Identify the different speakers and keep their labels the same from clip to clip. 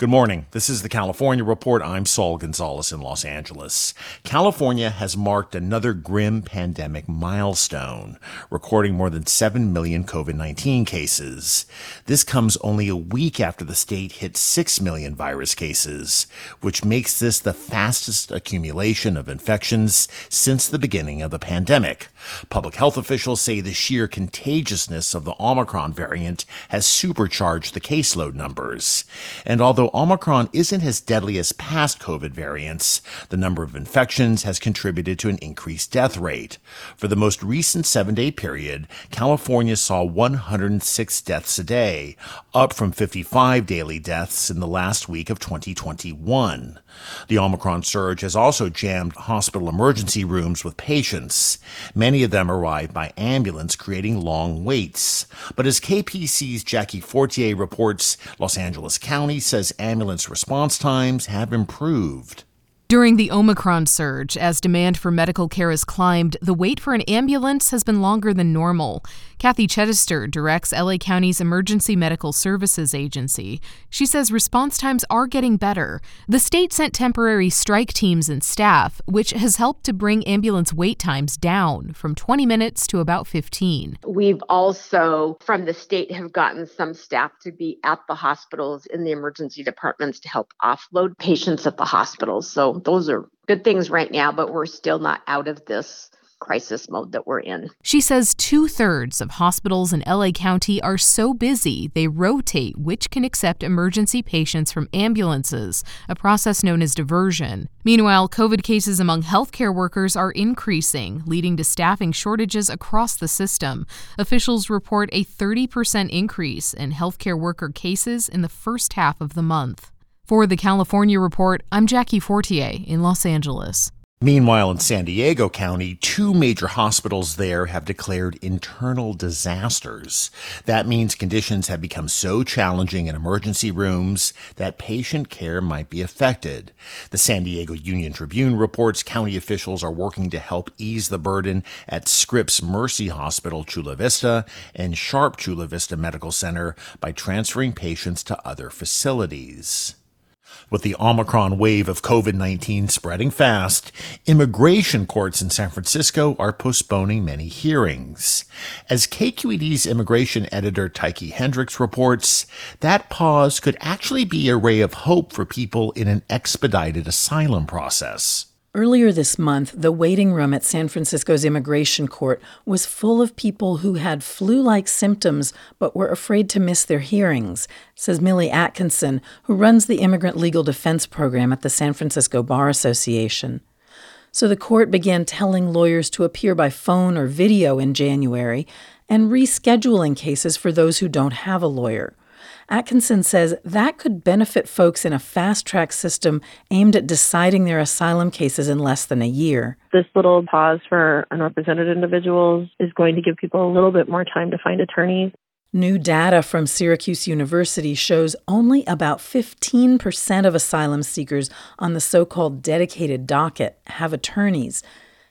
Speaker 1: Good morning. This is the California Report. I'm Saul Gonzalez in Los Angeles. California has marked another grim pandemic milestone, recording more than 7 million COVID 19 cases. This comes only a week after the state hit 6 million virus cases, which makes this the fastest accumulation of infections since the beginning of the pandemic. Public health officials say the sheer contagiousness of the Omicron variant has supercharged the caseload numbers. And although Omicron isn't as deadly as past COVID variants, the number of infections has contributed to an increased death rate. For the most recent seven day period, California saw 106 deaths a day, up from 55 daily deaths in the last week of 2021. The Omicron surge has also jammed hospital emergency rooms with patients. Many of them arrived by ambulance, creating long waits. But as KPCC's Jackie Fortier reports, Los Angeles County says ambulance response times have improved.
Speaker 2: During the Omicron surge, as demand for medical care has climbed, the wait for an ambulance has been longer than normal. Kathy Chidester directs LA County's Emergency Medical Services Agency. She says response times are getting better. The state sent temporary strike teams and staff, which has helped to bring ambulance wait times down from 20 minutes to about 15.
Speaker 3: We've also, from the state, have gotten some staff to be at the hospitals in the emergency departments to help offload patients at the hospitals. So those are good things right now, but we're still not out of this crisis mode that we're in.
Speaker 2: She says two thirds of hospitals in LA County are so busy they rotate which can accept emergency patients from ambulances, a process known as diversion. Meanwhile, COVID cases among healthcare workers are increasing, leading to staffing shortages across the system. Officials report a 30% increase in healthcare worker cases in the first half of the month. For the California Report, I'm Jackie Fortier in Los Angeles.
Speaker 1: Meanwhile, in San Diego County, two major hospitals there have declared internal disasters. That means conditions have become so challenging in emergency rooms that patient care might be affected. The San Diego Union Tribune reports county officials are working to help ease the burden at Scripps Mercy Hospital Chula Vista and Sharp Chula Vista Medical Center by transferring patients to other facilities. With the Omicron wave of COVID 19 spreading fast, immigration courts in San Francisco are postponing many hearings. As KQED's immigration editor Tyche Hendricks reports, that pause could actually be a ray of hope for people in an expedited asylum process.
Speaker 4: Earlier this month, the waiting room at San Francisco's immigration court was full of people who had flu like symptoms but were afraid to miss their hearings, says Millie Atkinson, who runs the Immigrant Legal Defense Program at the San Francisco Bar Association. So the court began telling lawyers to appear by phone or video in January and rescheduling cases for those who don't have a lawyer. Atkinson says that could benefit folks in a fast track system aimed at deciding their asylum cases in less than a year.
Speaker 5: This little pause for unrepresented individuals is going to give people a little bit more time to find attorneys.
Speaker 4: New data from Syracuse University shows only about 15% of asylum seekers on the so called dedicated docket have attorneys.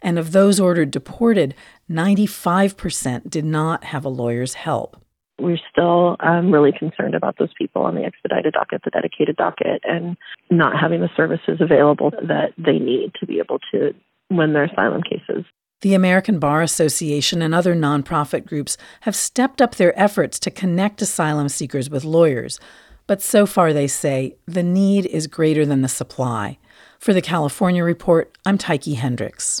Speaker 4: And of those ordered deported, 95% did not have a lawyer's help
Speaker 5: we're still um, really concerned about those people on the expedited docket, the dedicated docket, and not having the services available that they need to be able to win their asylum cases.
Speaker 4: The American Bar Association and other nonprofit groups have stepped up their efforts to connect asylum seekers with lawyers. But so far, they say, the need is greater than the supply. For the California Report, I'm Tyche Hendricks.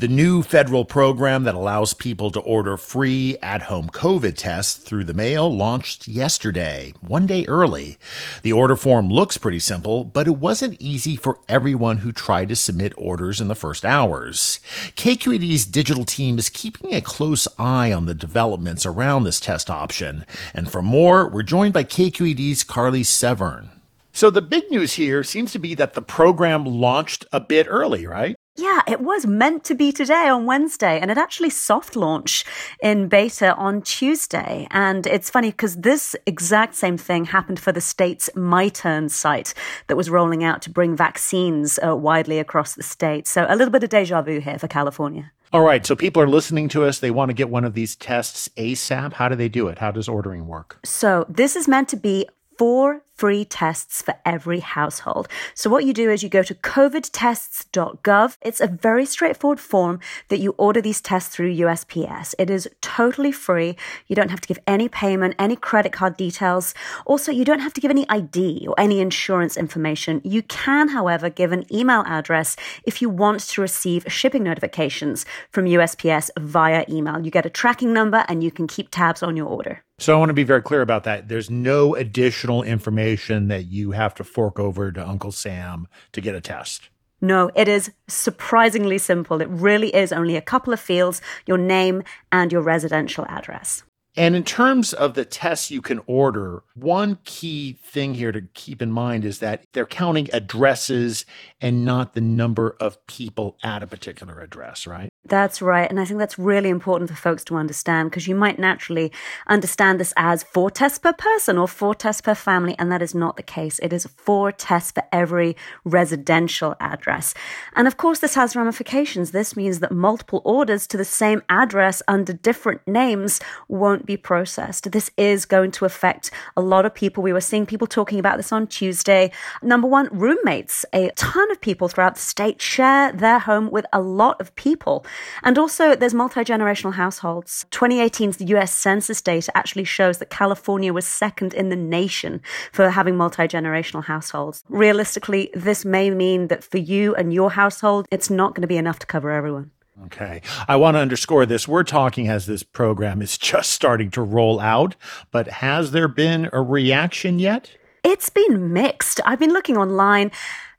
Speaker 1: The new federal program that allows people to order free at home COVID tests through the mail launched yesterday, one day early. The order form looks pretty simple, but it wasn't easy for everyone who tried to submit orders in the first hours. KQED's digital team is keeping a close eye on the developments around this test option. And for more, we're joined by KQED's Carly Severn. So the big news here seems to be that the program launched a bit early, right?
Speaker 6: Yeah, it was meant to be today on Wednesday, and it actually soft launched in beta on Tuesday. And it's funny because this exact same thing happened for the state's MyTurn site that was rolling out to bring vaccines uh, widely across the state. So a little bit of deja vu here for California.
Speaker 1: All right, so people are listening to us. They want to get one of these tests ASAP. How do they do it? How does ordering work?
Speaker 6: So this is meant to be four free tests for every household. So what you do is you go to covidtests.gov. It's a very straightforward form that you order these tests through USPS. It is totally free. You don't have to give any payment, any credit card details. Also, you don't have to give any ID or any insurance information. You can, however, give an email address if you want to receive shipping notifications from USPS via email. You get a tracking number and you can keep tabs on your order.
Speaker 1: So I want to be very clear about that. There's no additional information that you have to fork over to Uncle Sam to get a test.
Speaker 6: No, it is surprisingly simple. It really is only a couple of fields, your name and your residential address.
Speaker 1: And in terms of the tests you can order, one key thing here to keep in mind is that they're counting addresses and not the number of people at a particular address, right?
Speaker 6: That's right. And I think that's really important for folks to understand because you might naturally understand this as four tests per person or four tests per family. And that is not the case. It is four tests for every residential address. And of course, this has ramifications. This means that multiple orders to the same address under different names won't be processed. This is going to affect a lot of people. We were seeing people talking about this on Tuesday. Number one, roommates. A ton of people throughout the state share their home with a lot of people. And also, there's multi generational households. 2018's US Census data actually shows that California was second in the nation for having multi generational households. Realistically, this may mean that for you and your household, it's not going to be enough to cover everyone.
Speaker 1: Okay. I want to underscore this. We're talking as this program is just starting to roll out, but has there been a reaction yet?
Speaker 6: It's been mixed. I've been looking online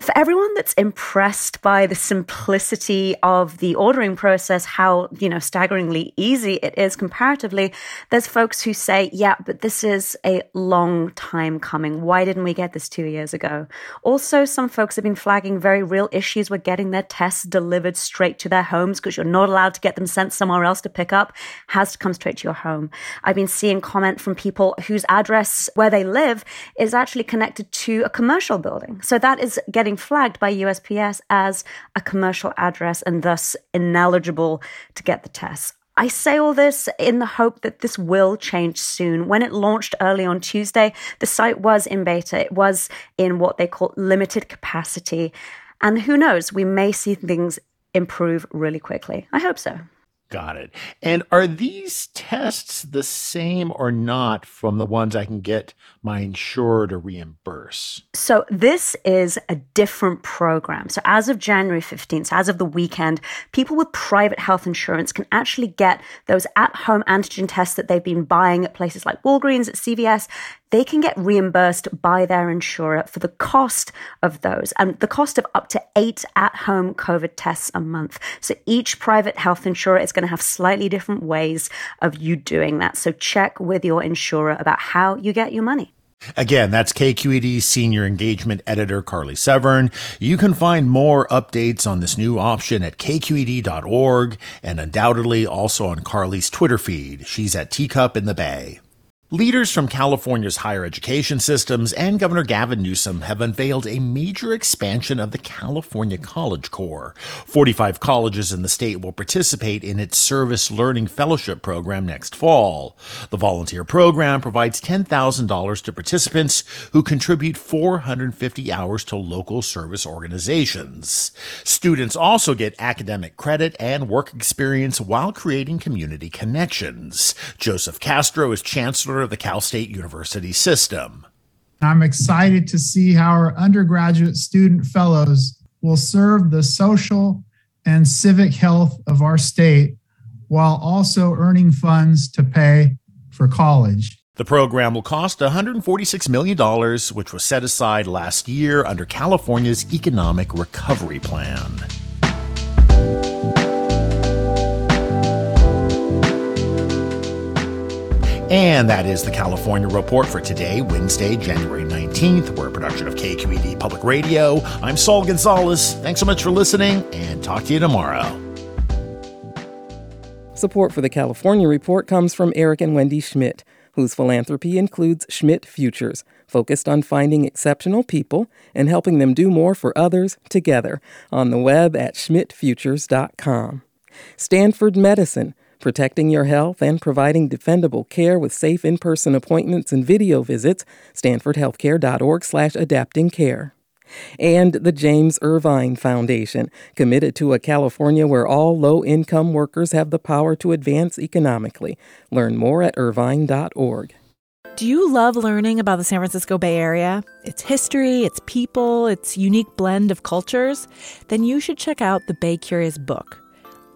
Speaker 6: for everyone that's impressed by the simplicity of the ordering process, how, you know, staggeringly easy it is comparatively, there's folks who say, yeah, but this is a long time coming. Why didn't we get this two years ago? Also, some folks have been flagging very real issues with getting their tests delivered straight to their homes because you're not allowed to get them sent somewhere else to pick up, has to come straight to your home. I've been seeing comment from people whose address where they live is actually connected to a commercial building. So that is getting flagged by USPS as a commercial address and thus ineligible to get the tests. I say all this in the hope that this will change soon. When it launched early on Tuesday, the site was in beta. It was in what they call limited capacity. And who knows, we may see things improve really quickly. I hope so.
Speaker 1: Got it. And are these tests the same or not from the ones I can get my insurer to reimburse?
Speaker 6: So, this is a different program. So, as of January 15th, so as of the weekend, people with private health insurance can actually get those at home antigen tests that they've been buying at places like Walgreens, at CVS they can get reimbursed by their insurer for the cost of those and the cost of up to eight at home COVID tests a month. So each private health insurer is going to have slightly different ways of you doing that. So check with your insurer about how you get your money.
Speaker 1: Again, that's KQED Senior Engagement Editor Carly Severn. You can find more updates on this new option at kqed.org and undoubtedly also on Carly's Twitter feed. She's at Teacup in the Bay. Leaders from California's higher education systems and Governor Gavin Newsom have unveiled a major expansion of the California College Corps. 45 colleges in the state will participate in its Service Learning Fellowship program next fall. The volunteer program provides $10,000 to participants who contribute 450 hours to local service organizations. Students also get academic credit and work experience while creating community connections. Joseph Castro is chancellor of the Cal State University system.
Speaker 7: I'm excited to see how our undergraduate student fellows will serve the social and civic health of our state while also earning funds to pay for college.
Speaker 1: The program will cost $146 million, which was set aside last year under California's Economic Recovery Plan. And that is the California Report for today, Wednesday, January 19th. We're a production of KQED Public Radio. I'm Saul Gonzalez. Thanks so much for listening, and talk to you tomorrow.
Speaker 8: Support for the California Report comes from Eric and Wendy Schmidt, whose philanthropy includes Schmidt Futures, focused on finding exceptional people and helping them do more for others together on the web at schmidtfutures.com. Stanford Medicine protecting your health and providing defendable care with safe in-person appointments and video visits stanfordhealthcare.org slash adapting care and the James Irvine Foundation, committed to a California where all low income workers have the power to advance economically. Learn more at irvine.org.
Speaker 9: Do you love learning about the San Francisco Bay Area? Its history, its people, its unique blend of cultures? Then you should check out the Bay Curious book.